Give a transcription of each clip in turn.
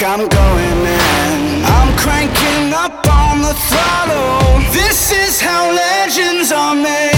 like I'm going in. I'm cranking up on the throttle. This is how legends are made.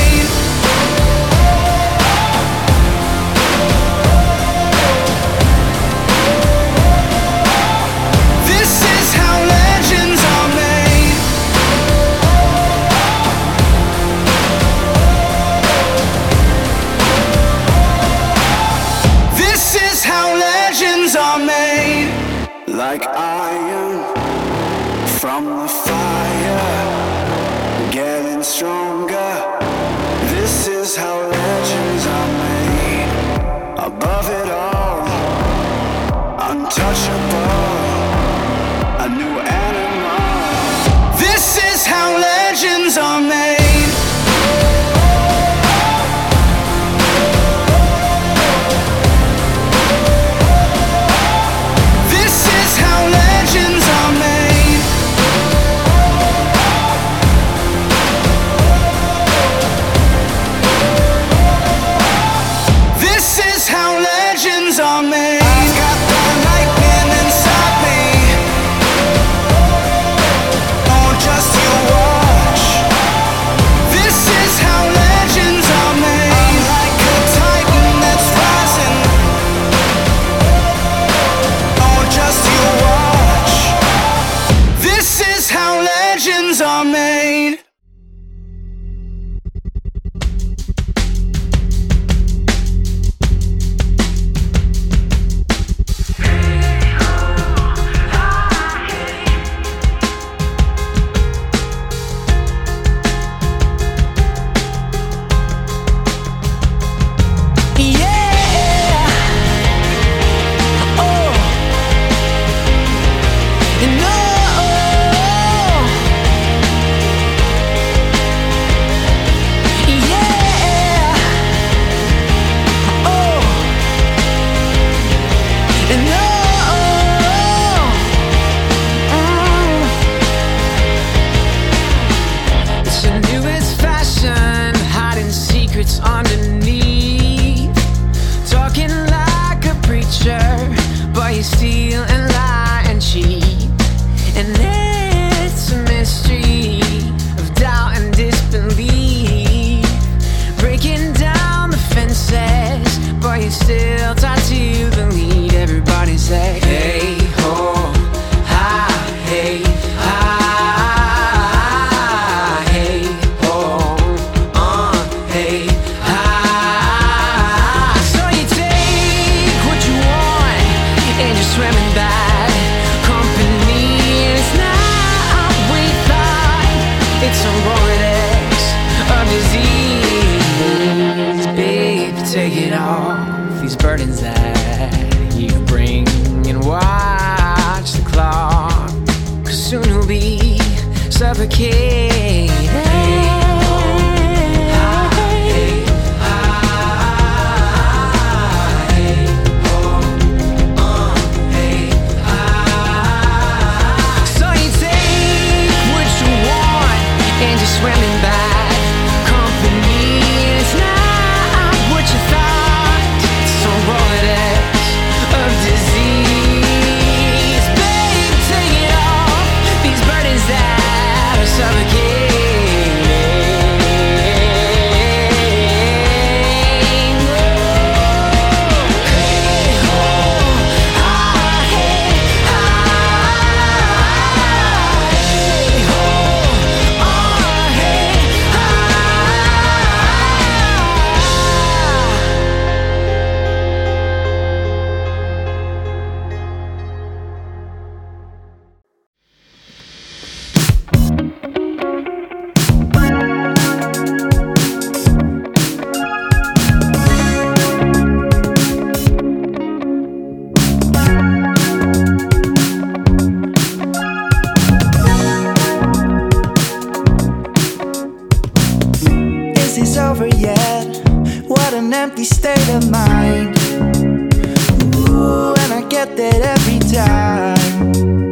time.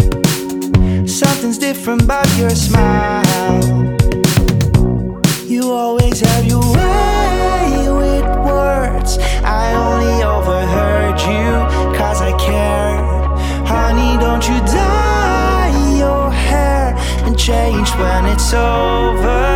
Something's different about your smile. You always have your way with words. I only overheard you cause I care. Honey, don't you dye your hair and change when it's over.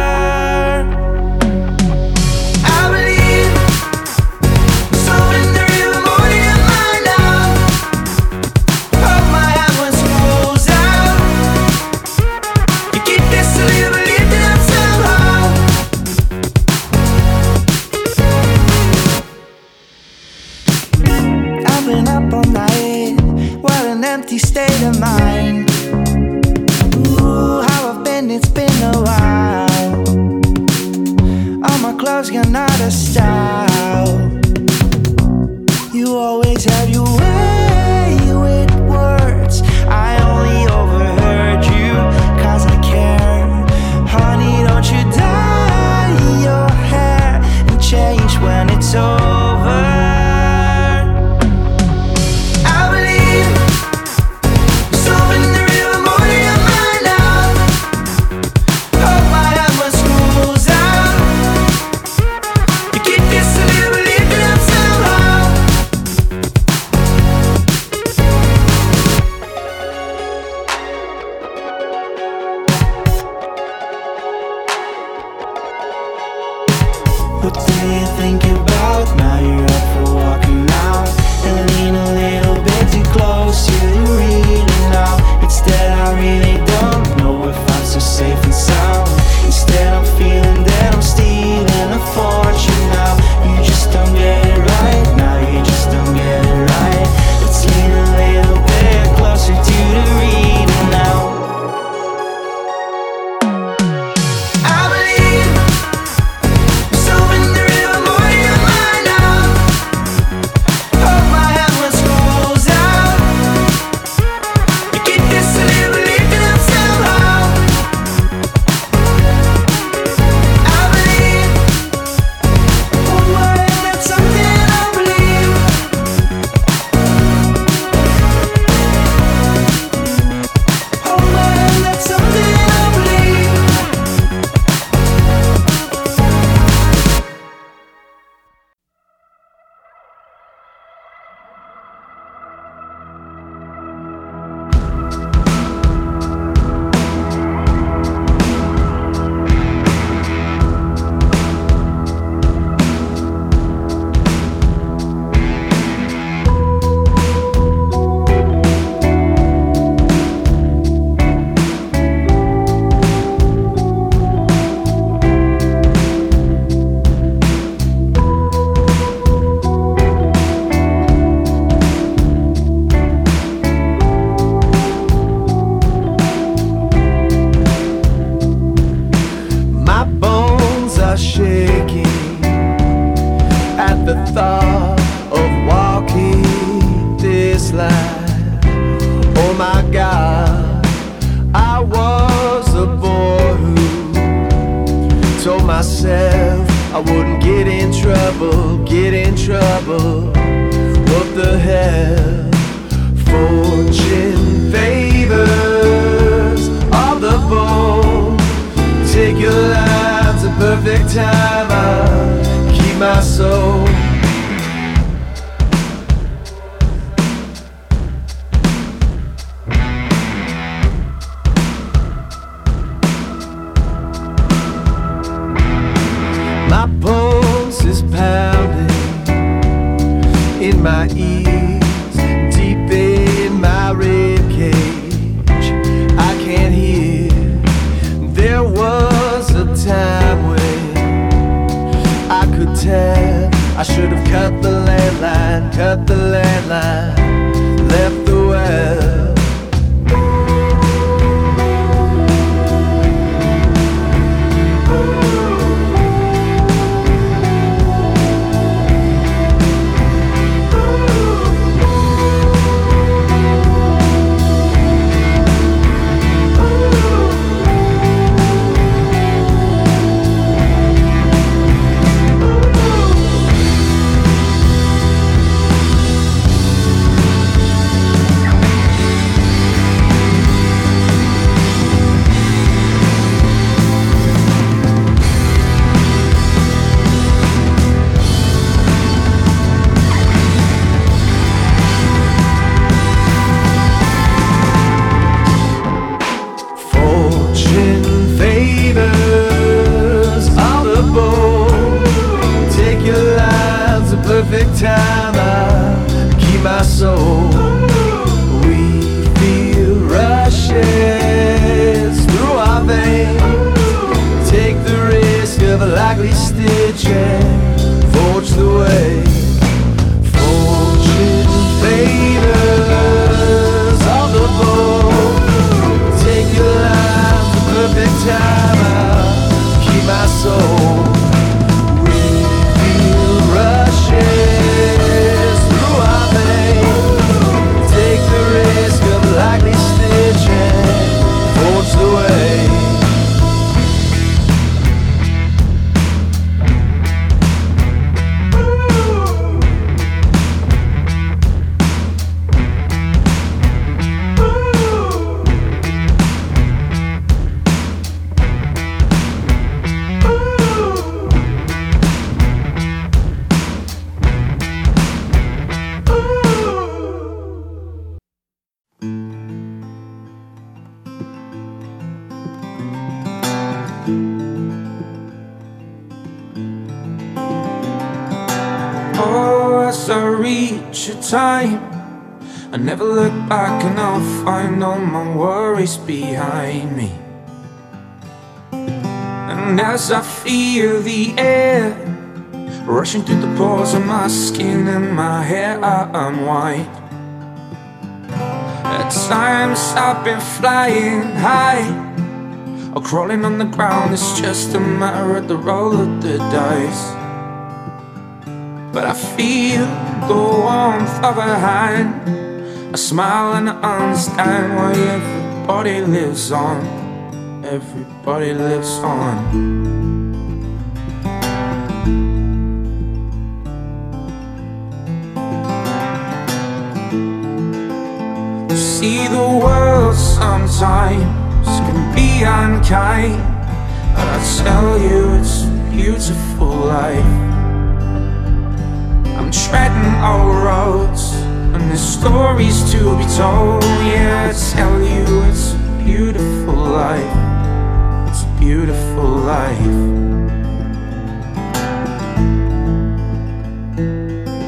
Risk of a likely stitch and forge the way. Through the pores of my skin and my hair, I unwind. At times I've been flying high or crawling on the ground. It's just a matter of the roll of the dice. But I feel the warmth of a hand, a smile and I understand why everybody lives on. Everybody lives on. See the world sometimes can be unkind, but I tell you it's a beautiful life. I'm treading all roads, and there's stories to be told. Yeah, I tell you it's a beautiful life. It's a beautiful life.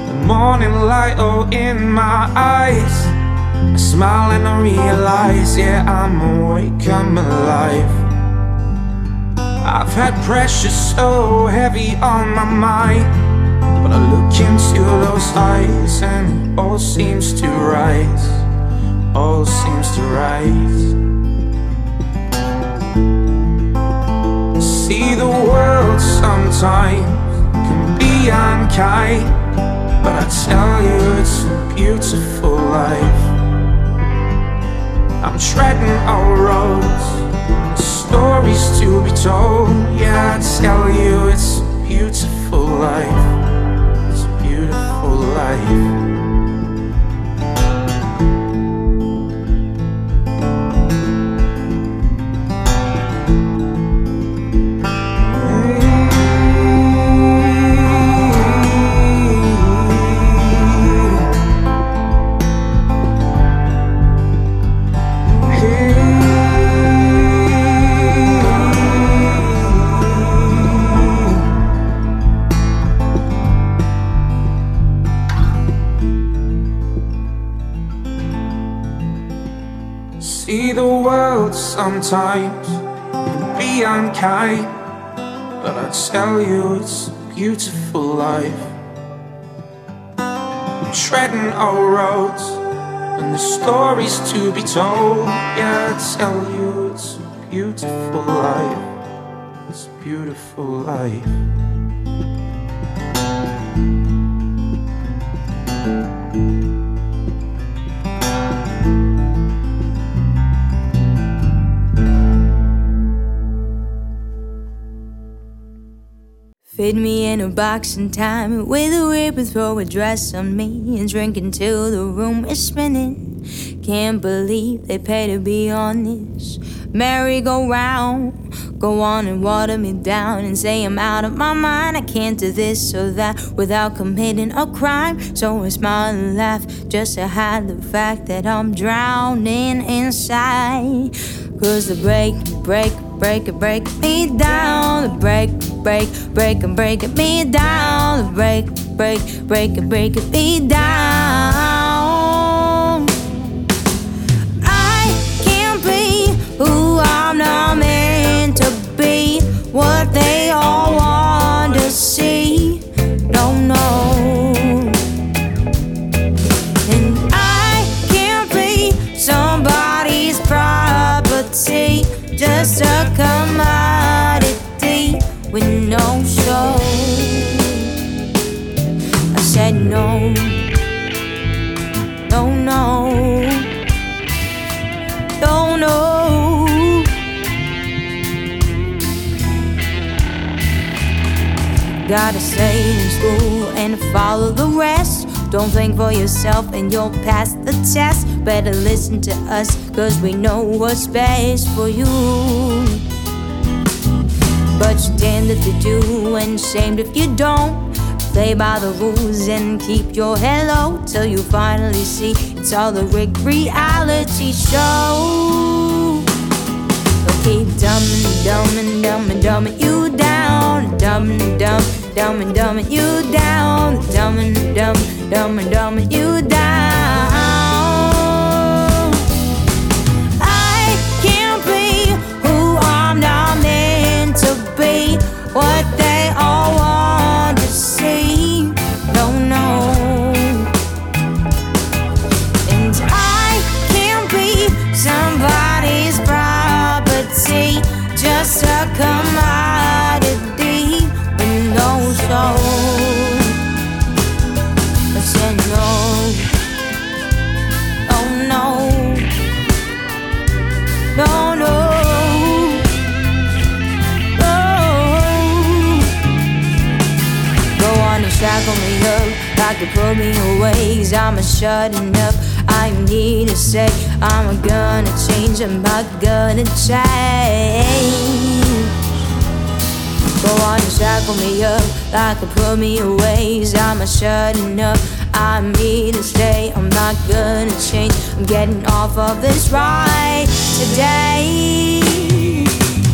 The morning light, oh, in my eyes. I smile and I realize, yeah, I'm awake, I'm alive. I've had pressure so heavy on my mind. But I look into those eyes and it all seems to rise. All seems to rise. See the world sometimes can be unkind. unkind, but I tell you it's a beautiful life. I'm treading our roads, stories to be told. Yeah, I tell you it's a beautiful life. It's a beautiful life. Sometimes be unkind, but I tell you it's a beautiful life. I'm treading our roads and the stories to be told. Yeah, I tell you it's a beautiful life. It's a beautiful life. Fit me in a box in time with a whip and throw a dress on me and drink until the room is spinning. Can't believe they pay to be on this merry-go-round. Go on and water me down and say I'm out of my mind. I can't do this or that without committing a crime. So I smile and laugh just to hide the fact that I'm drowning inside. Cause the break, break, break, it, break me down. Break, break, break, and break me down. Break, break, break, break me down. Just a commodity with no soul. I said no, no, no, no, no. Gotta stay in school and follow the rest. Don't think for yourself and you'll pass the test. Better listen to us, cause we know what's best for you. But you're damned if you do and shamed if you don't. Play by the rules and keep your head low till you finally see it's all a rigged reality show. They'll keep dumbing, dumbing, dumbing, dumbing you down, dumbing, dumb, dumbing, dumbing you down, dumbing, dumb, dumbing, dumbing you down. Cause I'm a shutting up. I need to say, I'm a gonna change, I'm not gonna change. Go on and shackle me up, like to put me away. I'm a shutting up. I need to stay, I'm not gonna change. I'm getting off of this ride today.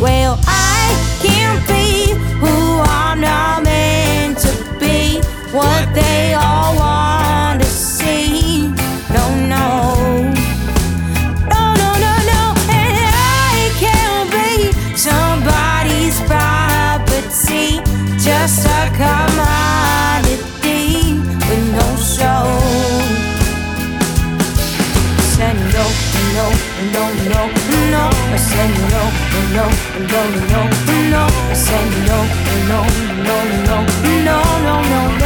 Well, I can't be who I'm not meant to be. What they all want no, no, no, no. I said no, no, no, no, no, no, no, no.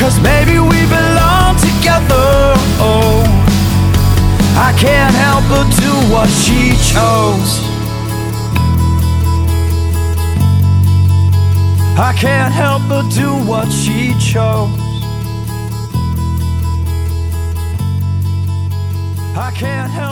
Cause maybe we belong together. Oh, I can't help but do what she chose. I can't help but do what she chose. I can't help.